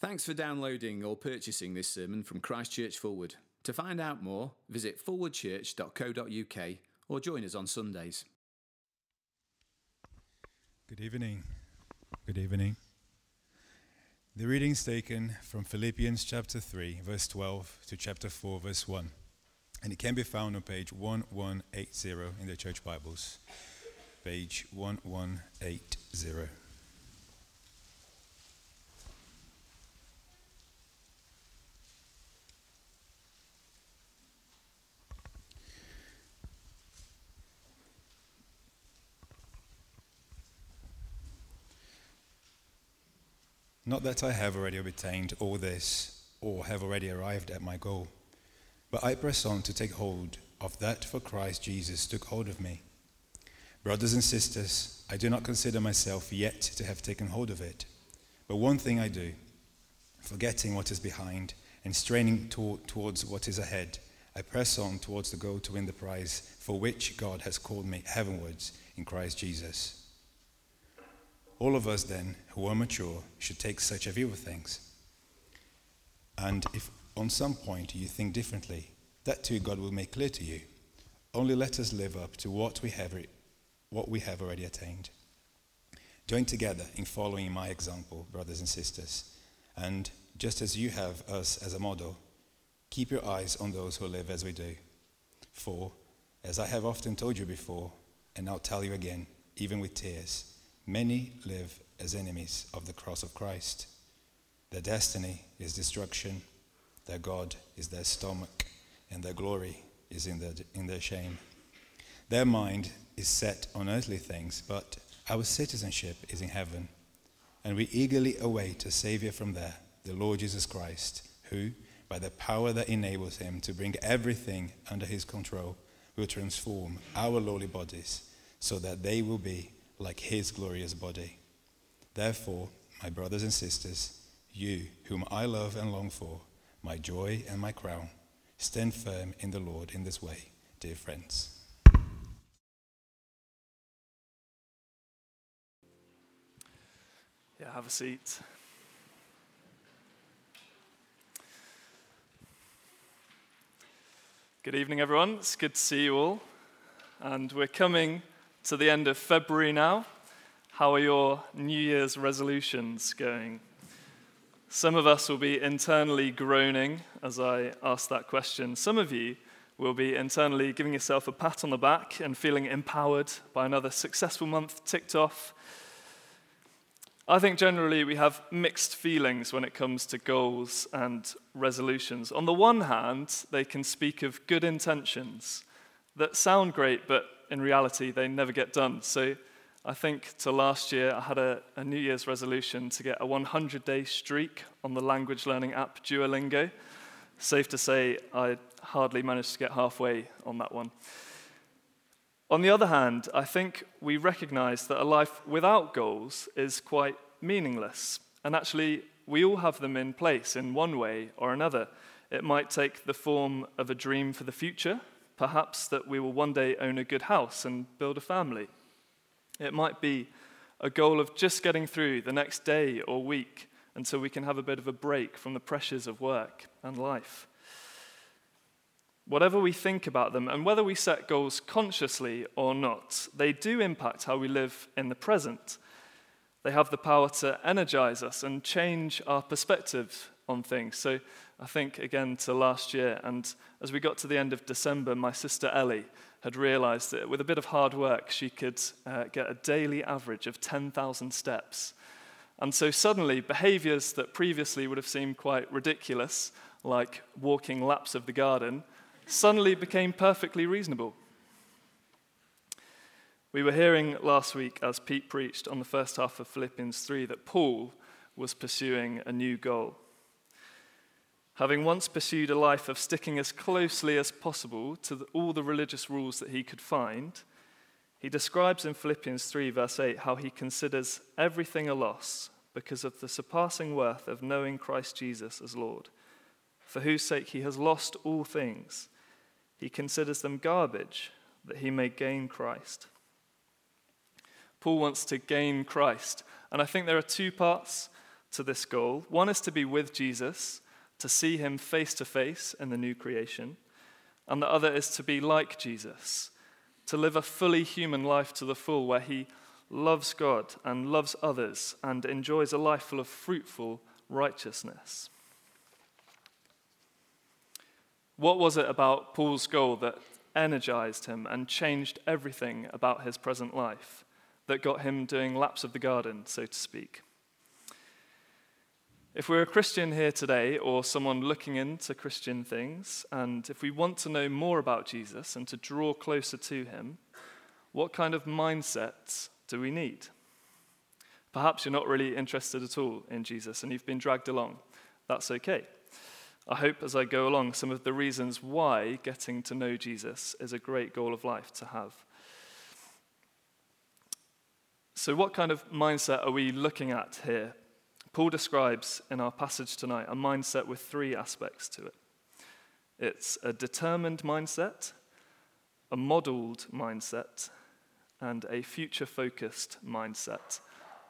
Thanks for downloading or purchasing this sermon from Christchurch Forward. To find out more, visit forwardchurch.co.uk or join us on Sundays. Good evening. Good evening. The reading is taken from Philippians chapter 3, verse 12 to chapter 4, verse 1. And it can be found on page 1180 in the church Bibles. Page 1180. Not that I have already obtained all this or have already arrived at my goal, but I press on to take hold of that for Christ Jesus took hold of me. Brothers and sisters, I do not consider myself yet to have taken hold of it. But one thing I do, forgetting what is behind and straining to- towards what is ahead, I press on towards the goal to win the prize for which God has called me heavenwards in Christ Jesus. All of us, then, who are mature, should take such a view of things. And if on some point you think differently, that too God will make clear to you. Only let us live up to what we have, what we have already attained. Join together in following my example, brothers and sisters. And just as you have us as a model, keep your eyes on those who live as we do. For, as I have often told you before, and I'll tell you again, even with tears, Many live as enemies of the cross of Christ. Their destiny is destruction, their God is their stomach, and their glory is in their, in their shame. Their mind is set on earthly things, but our citizenship is in heaven, and we eagerly await a Savior from there, the Lord Jesus Christ, who, by the power that enables him to bring everything under his control, will transform our lowly bodies so that they will be like his glorious body. Therefore, my brothers and sisters, you whom I love and long for, my joy and my crown, stand firm in the Lord in this way, dear friends. Yeah, have a seat. Good evening, everyone. It's good to see you all. And we're coming to the end of February now. How are your New Year's resolutions going? Some of us will be internally groaning as I ask that question. Some of you will be internally giving yourself a pat on the back and feeling empowered by another successful month ticked off. I think generally we have mixed feelings when it comes to goals and resolutions. On the one hand, they can speak of good intentions that sound great but in reality, they never get done. So I think to last year, I had a, a New Year's resolution to get a 100 day streak on the language learning app Duolingo. Safe to say, I hardly managed to get halfway on that one. On the other hand, I think we recognize that a life without goals is quite meaningless. And actually, we all have them in place in one way or another. It might take the form of a dream for the future, Perhaps that we will one day own a good house and build a family. It might be a goal of just getting through the next day or week until we can have a bit of a break from the pressures of work and life. Whatever we think about them, and whether we set goals consciously or not, they do impact how we live in the present. They have the power to energize us and change our perspective on things. So I think again to last year, and as we got to the end of December, my sister Ellie had realized that with a bit of hard work, she could uh, get a daily average of 10,000 steps. And so suddenly, behaviors that previously would have seemed quite ridiculous, like walking laps of the garden, suddenly became perfectly reasonable. We were hearing last week, as Pete preached on the first half of Philippians 3, that Paul was pursuing a new goal. Having once pursued a life of sticking as closely as possible to the, all the religious rules that he could find, he describes in Philippians 3, verse 8, how he considers everything a loss because of the surpassing worth of knowing Christ Jesus as Lord, for whose sake he has lost all things. He considers them garbage that he may gain Christ. Paul wants to gain Christ. And I think there are two parts to this goal. One is to be with Jesus, to see him face to face in the new creation, and the other is to be like Jesus, to live a fully human life to the full where he loves God and loves others and enjoys a life full of fruitful righteousness. What was it about Paul's goal that energized him and changed everything about his present life that got him doing laps of the garden, so to speak? If we're a Christian here today, or someone looking into Christian things, and if we want to know more about Jesus and to draw closer to him, what kind of mindset do we need? Perhaps you're not really interested at all in Jesus and you've been dragged along. That's okay. I hope as I go along some of the reasons why getting to know Jesus is a great goal of life to have. So, what kind of mindset are we looking at here Paul describes in our passage tonight a mindset with three aspects to it it's a determined mindset, a modeled mindset, and a future focused mindset.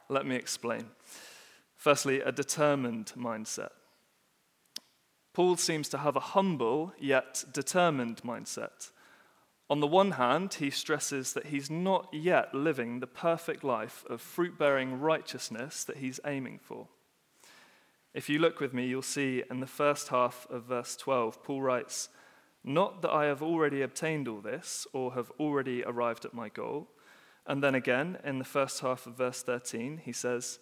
Let me explain. Firstly, a determined mindset. Paul seems to have a humble yet determined mindset. On the one hand, he stresses that he's not yet living the perfect life of fruit bearing righteousness that he's aiming for. If you look with me, you'll see in the first half of verse 12, Paul writes, Not that I have already obtained all this or have already arrived at my goal. And then again, in the first half of verse 13, he says,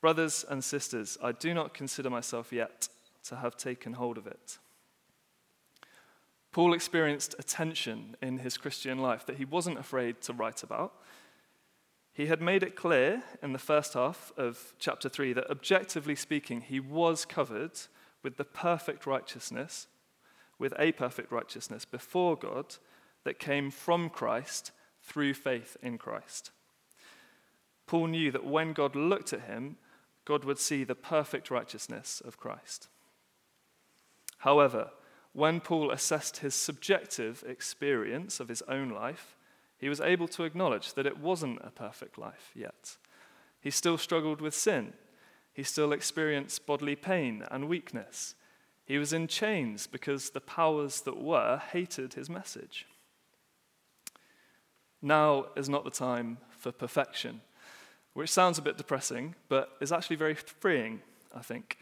Brothers and sisters, I do not consider myself yet to have taken hold of it. Paul experienced a tension in his Christian life that he wasn't afraid to write about he had made it clear in the first half of chapter 3 that objectively speaking, he was covered with the perfect righteousness, with a perfect righteousness before God that came from Christ through faith in Christ. Paul knew that when God looked at him, God would see the perfect righteousness of Christ. However, when Paul assessed his subjective experience of his own life, he was able to acknowledge that it wasn't a perfect life yet. He still struggled with sin. He still experienced bodily pain and weakness. He was in chains because the powers that were hated his message. Now is not the time for perfection, which sounds a bit depressing, but is actually very freeing, I think.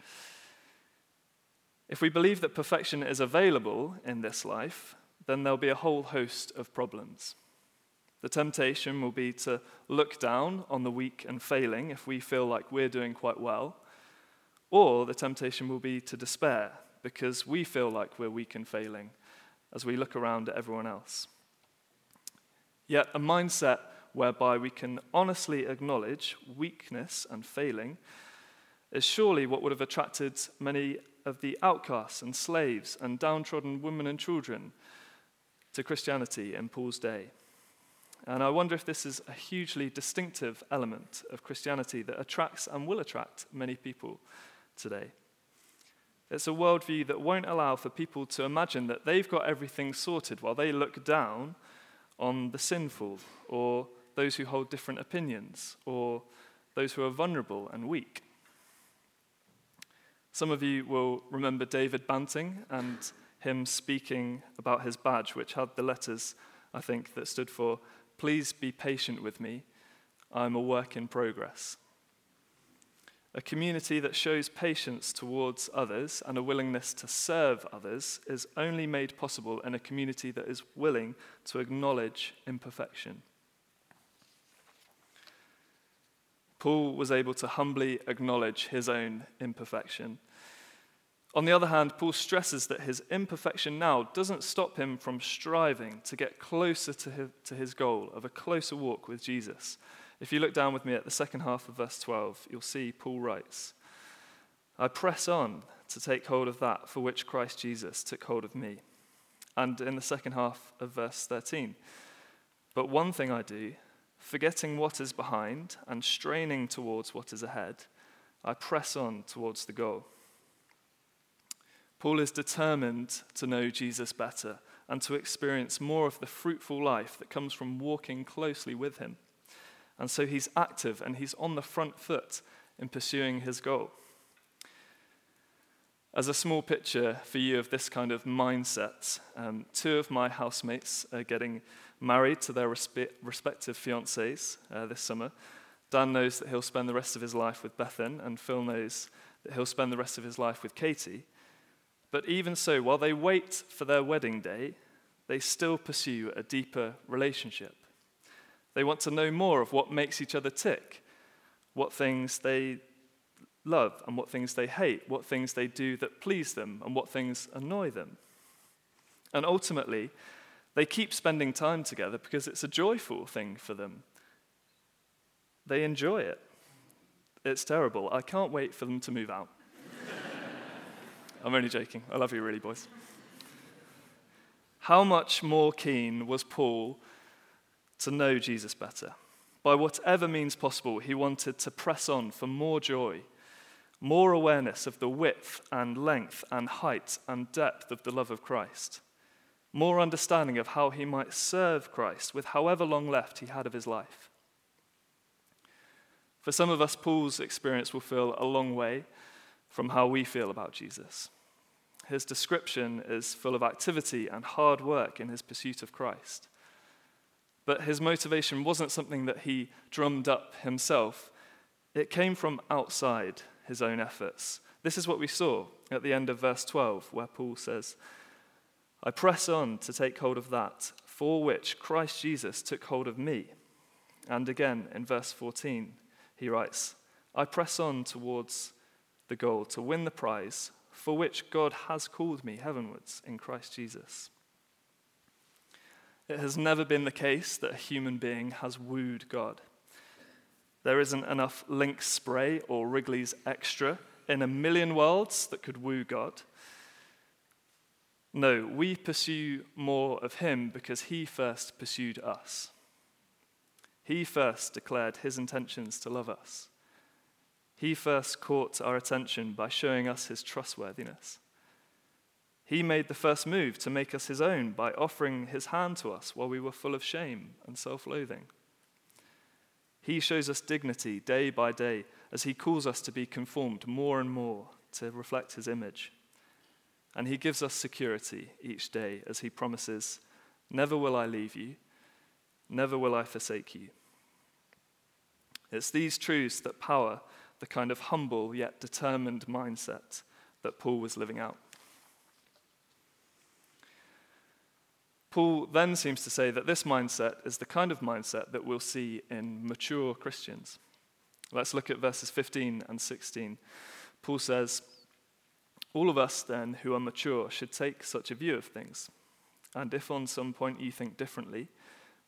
If we believe that perfection is available in this life, then there'll be a whole host of problems. The temptation will be to look down on the weak and failing if we feel like we're doing quite well, or the temptation will be to despair because we feel like we're weak and failing as we look around at everyone else. Yet, a mindset whereby we can honestly acknowledge weakness and failing is surely what would have attracted many of the outcasts and slaves and downtrodden women and children to Christianity in Paul's day. And I wonder if this is a hugely distinctive element of Christianity that attracts and will attract many people today. It's a worldview that won't allow for people to imagine that they've got everything sorted while they look down on the sinful or those who hold different opinions or those who are vulnerable and weak. Some of you will remember David Banting and him speaking about his badge, which had the letters, I think, that stood for Please be patient with me. I'm a work in progress. A community that shows patience towards others and a willingness to serve others is only made possible in a community that is willing to acknowledge imperfection. Paul was able to humbly acknowledge his own imperfection on the other hand, Paul stresses that his imperfection now doesn't stop him from striving to get closer to his, goal of a closer walk with Jesus. If you look down with me at the second half of verse 12, you'll see Paul writes, I press on to take hold of that for which Christ Jesus took hold of me. And in the second half of verse 13, but one thing I do, forgetting what is behind and straining towards what is ahead, I press on towards the goal Paul is determined to know Jesus better and to experience more of the fruitful life that comes from walking closely with him. And so he's active and he's on the front foot in pursuing his goal. As a small picture for you of this kind of mindset, um, two of my housemates are getting married to their respe- respective fiancées uh, this summer. Dan knows that he'll spend the rest of his life with Bethan, and Phil knows that he'll spend the rest of his life with Katie. But even so, while they wait for their wedding day, they still pursue a deeper relationship. They want to know more of what makes each other tick, what things they love and what things they hate, what things they do that please them and what things annoy them. And ultimately, they keep spending time together because it's a joyful thing for them. They enjoy it. It's terrible. I can't wait for them to move out. I'm only joking. I love you, really, boys. How much more keen was Paul to know Jesus better? By whatever means possible, he wanted to press on for more joy more awareness of the width and length and height and depth of the love of Christ, more understanding of how he might serve Christ with however long left he had of his life. For some of us, Paul's experience will feel a long way from how we feel about Jesus. His description is full of activity and hard work in his pursuit of Christ. But his motivation wasn't something that he drummed up himself, it came from outside his own efforts. This is what we saw at the end of verse 12, where Paul says, I press on to take hold of that for which Christ Jesus took hold of me. And again in verse 14, he writes, I press on towards the goal to win the prize for which God has called me heavenwards in Christ Jesus. It has never been the case that a human being has wooed God. There isn't enough Lynx spray or Wrigley's Extra in a million worlds that could woo God. No, we pursue more of Him because He first pursued us. He first declared His intentions to love us. He first caught our attention by showing us His trustworthiness. He made the first move to make us His own by offering His hand to us while we were full of shame and self loathing. He shows us dignity day by day as He calls us to be conformed more and more to reflect His image. And He gives us security each day as He promises, Never will I leave you, never will I forsake you. It's these truths that power the kind of humble yet determined mindset that Paul was living out. Paul then seems to say that this mindset is the kind of mindset that we'll see in mature Christians. Let's look at verses 15 and 16. Paul says, All of us then who are mature should take such a view of things. And if on some point you think differently,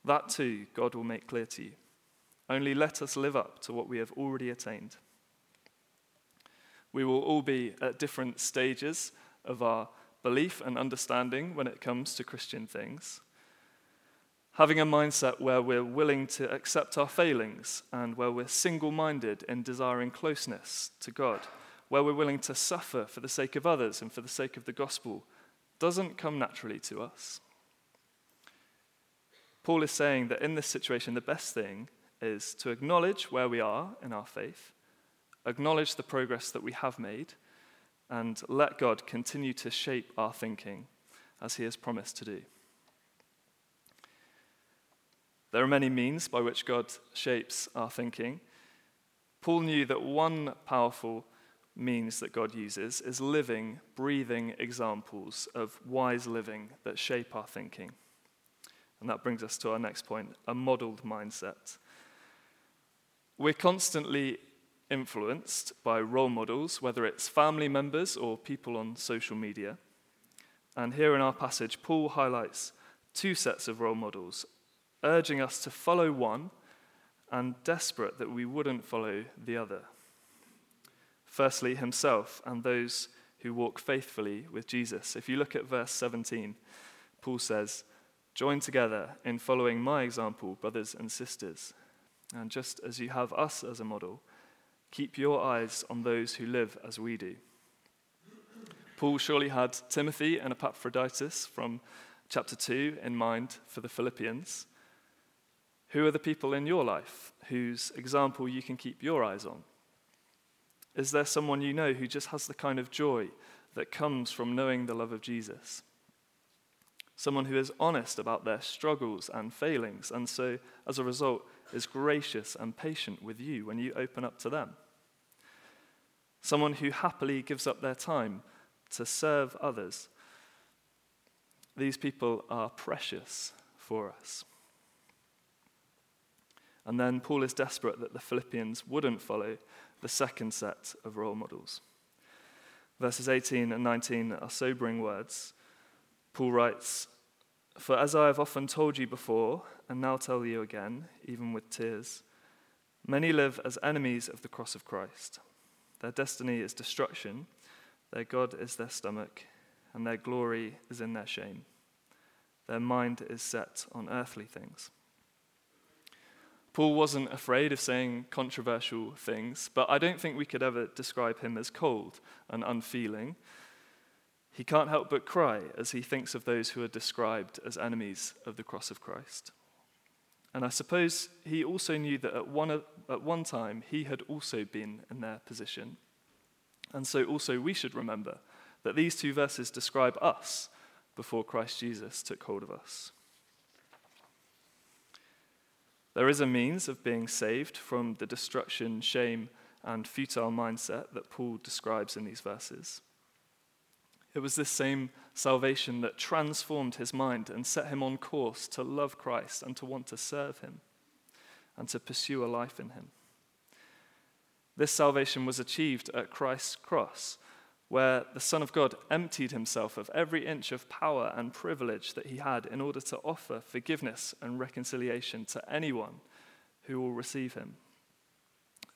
that too God will make clear to you. Only let us live up to what we have already attained. We will all be at different stages of our belief and understanding when it comes to Christian things. Having a mindset where we're willing to accept our failings and where we're single minded in desiring closeness to God, where we're willing to suffer for the sake of others and for the sake of the gospel, doesn't come naturally to us. Paul is saying that in this situation, the best thing is to acknowledge where we are in our faith, acknowledge the progress that we have made, and let God continue to shape our thinking as He has promised to do. There are many means by which God shapes our thinking. Paul knew that one powerful means that God uses is living, breathing examples of wise living that shape our thinking. And that brings us to our next point a modeled mindset. We're constantly influenced by role models, whether it's family members or people on social media. And here in our passage, Paul highlights two sets of role models, urging us to follow one and desperate that we wouldn't follow the other. Firstly, himself and those who walk faithfully with Jesus. If you look at verse 17, Paul says, Join together in following my example, brothers and sisters. And just as you have us as a model, Keep your eyes on those who live as we do. Paul surely had Timothy and Epaphroditus from chapter 2 in mind for the Philippians. Who are the people in your life whose example you can keep your eyes on? Is there someone you know who just has the kind of joy that comes from knowing the love of Jesus. Someone who is honest about their struggles and failings, and so, as a result, is gracious and patient with you when you open up to them. Someone who happily gives up their time to serve others. These people are precious for us. And then Paul is desperate that the Philippians wouldn't follow the second set of role models. Verses 18 and 19 are sobering words. Paul writes, For as I have often told you before, and now tell you again, even with tears, many live as enemies of the cross of Christ. Their destiny is destruction, their God is their stomach, and their glory is in their shame. Their mind is set on earthly things. Paul wasn't afraid of saying controversial things, but I don't think we could ever describe him as cold and unfeeling. He can't help but cry as he thinks of those who are described as enemies of the cross of Christ. And I suppose he also knew that at one, at one time he had also been in their position. And so also we should remember that these two verses describe us before Christ Jesus took hold of us. There is a means of being saved from the destruction, shame, and futile mindset that Paul describes in these verses. It was this same salvation that transformed his mind and set him on course to love Christ and to want to serve him and to pursue a life in him. This salvation was achieved at Christ's cross where the Son of God emptied himself of every inch of power and privilege that he had in order to offer forgiveness and reconciliation to anyone who will receive him.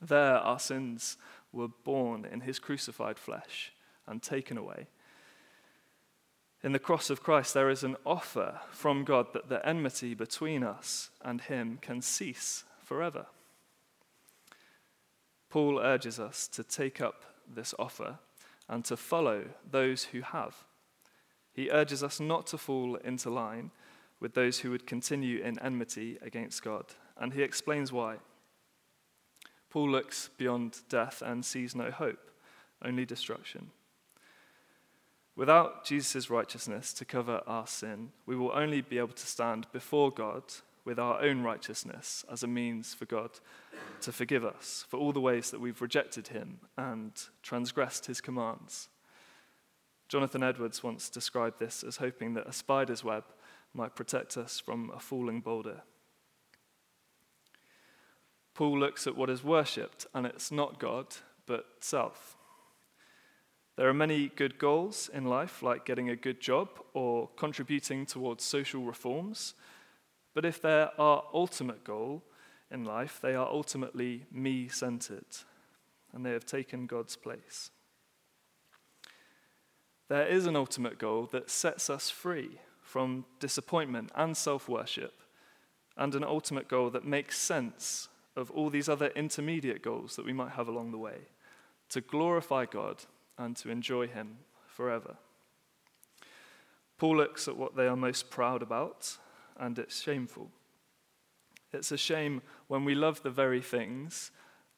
There, our sins were borne in his crucified flesh and taken away. In the cross of Christ, there is an offer from God that the enmity between us and him can cease forever. Paul urges us to take up this offer and to follow those who have. He urges us not to fall into line with those who would continue in enmity against God, and he explains why. Paul looks beyond death and sees no hope, only destruction. Without Jesus' righteousness to cover our sin, we will only be able to stand before God with our own righteousness as a means for God to forgive us for all the ways that we've rejected him and transgressed his commands. Jonathan Edwards once described this as hoping that a spider's web might protect us from a falling boulder. Paul looks at what is worshipped, and it's not God, but self. There are many good goals in life, like getting a good job or contributing towards social reforms but if they're our ultimate goal in life, they are ultimately me centered, and they have taken God's place. There is an ultimate goal that sets us free from disappointment and self worship, and an ultimate goal that makes sense of all these other intermediate goals that we might have along the way to glorify God and to enjoy Him forever. Paul looks at what they are most proud about and it's shameful. It's a shame when we love the very things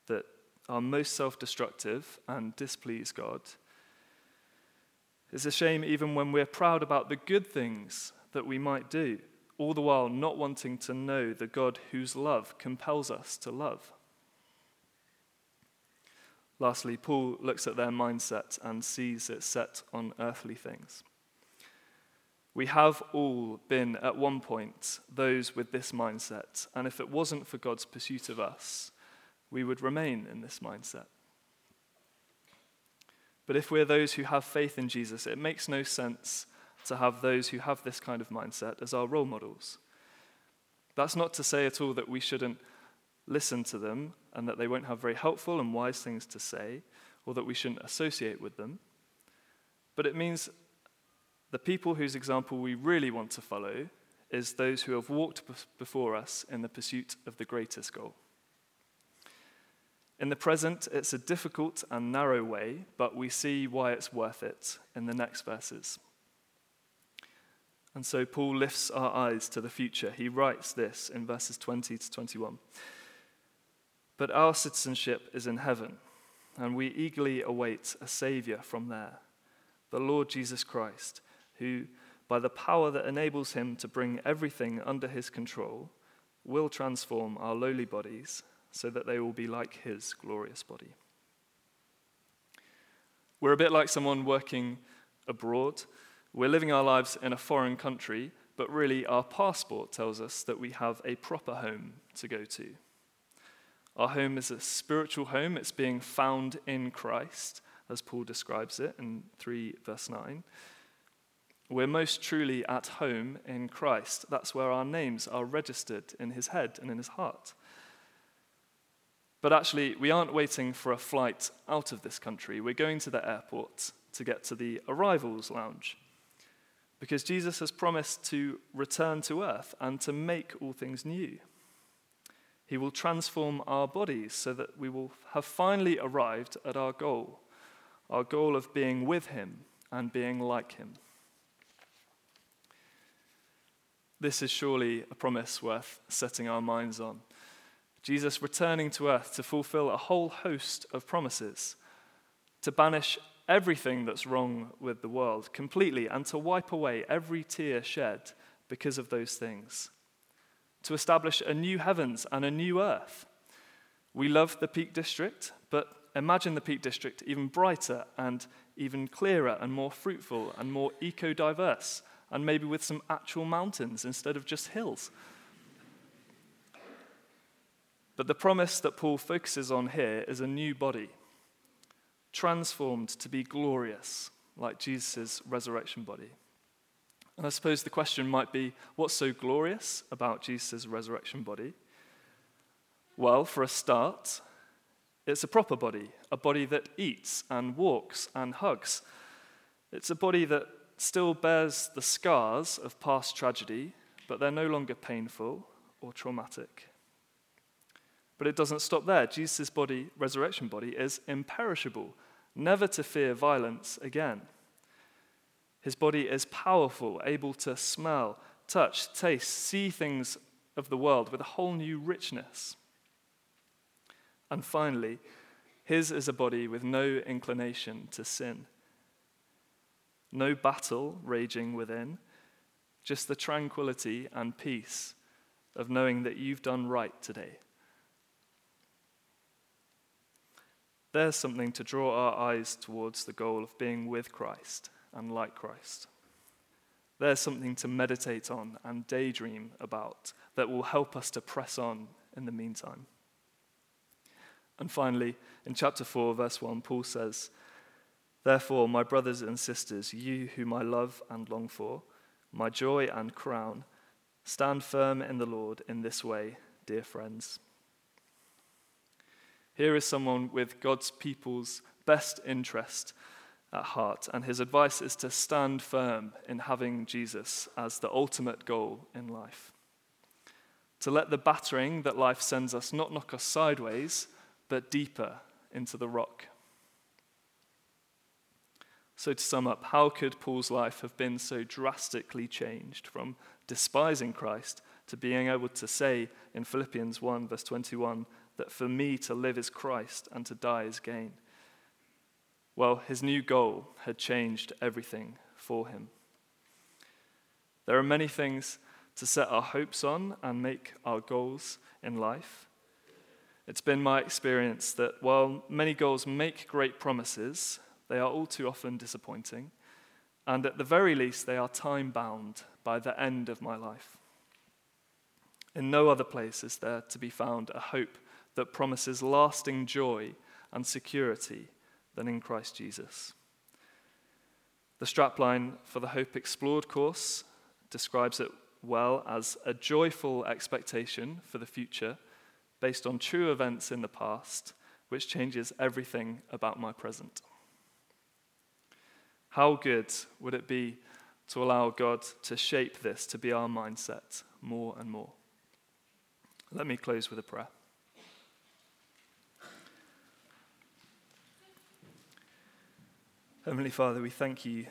that are most self destructive and displease God. It's a shame even when we're proud about the good things that we might do, all the while not wanting to know the God whose love compels us to love. Lastly, Paul looks at their mindset and sees it set on earthly things. We have all been, at one point, those with this mindset, and if it wasn't for God's pursuit of us, we would remain in this mindset. But if we're those who have faith in Jesus, it makes no sense to have those who have this kind of mindset as our role models. That's not to say at all that we shouldn't listen to them and that they won't have very helpful and wise things to say, or that we shouldn't associate with them. But it means the people whose example we really want to follow is those who have walked before us in the pursuit of the greatest goal. In the present, it's a difficult and narrow way, but we see why it's worth it in the next verses. And so Paul lifts our eyes to the future. He writes this in verses 20 to 21. But our citizenship is in heaven, and we eagerly await a Savior from there the Lord Jesus Christ, who, by the power that enables him to bring everything under his control, will transform our lowly bodies so that they will be like his glorious body. We're a bit like someone working abroad. We're living our lives in a foreign country, but really our passport tells us that we have a proper home to go to. Our home is a spiritual home, it's being found in Christ, as Paul describes it in 3 verse 9. We're most truly at home in Christ. That's where our names are registered in his head and in his heart. But actually, we aren't waiting for a flight out of this country. We're going to the airport to get to the arrivals lounge. Because Jesus has promised to return to earth and to make all things new. He will transform our bodies so that we will have finally arrived at our goal, our goal of being with Him and being like Him. This is surely a promise worth setting our minds on. Jesus returning to earth to fulfill a whole host of promises, to banish everything that's wrong with the world completely and to wipe away every tear shed because of those things to establish a new heavens and a new earth. We love the Peak District, but imagine the Peak District even brighter and even clearer and more fruitful and more eco diverse, and maybe with some actual mountains instead of just hills. But the promise that Paul focuses on here is a new body, transformed to be glorious, like Jesus' resurrection body. And I suppose the question might be what's so glorious about Jesus' resurrection body? Well, for a start, it's a proper body, a body that eats and walks and hugs. It's a body that still bears the scars of past tragedy, but they're no longer painful or traumatic. But it doesn't stop there. Jesus' body, resurrection body, is imperishable, never to fear violence again. His body is powerful, able to smell, touch, taste, see things of the world with a whole new richness. And finally, his is a body with no inclination to sin. No battle raging within, just the tranquility and peace of knowing that you've done right today. There's something to draw our eyes towards the goal of being with Christ and like Christ. There's something to meditate on and daydream about that will help us to press on in the meantime. And finally, in chapter 4, verse 1, Paul says, Therefore, my brothers and sisters, you whom I love and long for, my joy and crown, stand firm in the Lord in this way, dear friends. Here is someone with God's people's best interest at heart, and his advice is to stand firm in having Jesus as the ultimate goal in life. To let the battering that life sends us not knock us sideways, but deeper into the rock. So, to sum up, how could Paul's life have been so drastically changed from despising Christ to being able to say in Philippians 1, verse 21, that for me to live is Christ and to die is gain? Well, his new goal had changed everything for him. There are many things to set our hopes on and make our goals in life. It's been my experience that while many goals make great promises, they are all too often disappointing, and at the very least, they are time bound by the end of my life. In no other place is there to be found a hope that promises lasting joy and security than in Christ Jesus. The strapline for the Hope Explored course describes it well as a joyful expectation for the future based on true events in the past, which changes everything about my present. How good would it be to allow God to shape this to be our mindset more and more? Let me close with a prayer. Heavenly Father, we thank you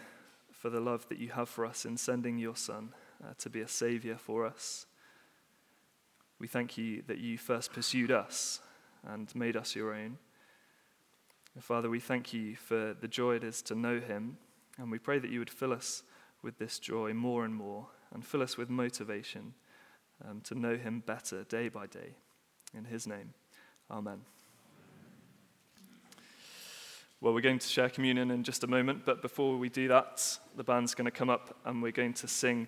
for the love that you have for us in sending your Son uh, to be a Savior for us. We thank you that you first pursued us and made us your own. And Father, we thank you for the joy it is to know him And we pray that you would fill us with this joy more and more and fill us with motivation um, to know him better day by day. In his name, amen. Well, we're going to share communion in just a moment, but before we do that, the band's going to come up and we're going to sing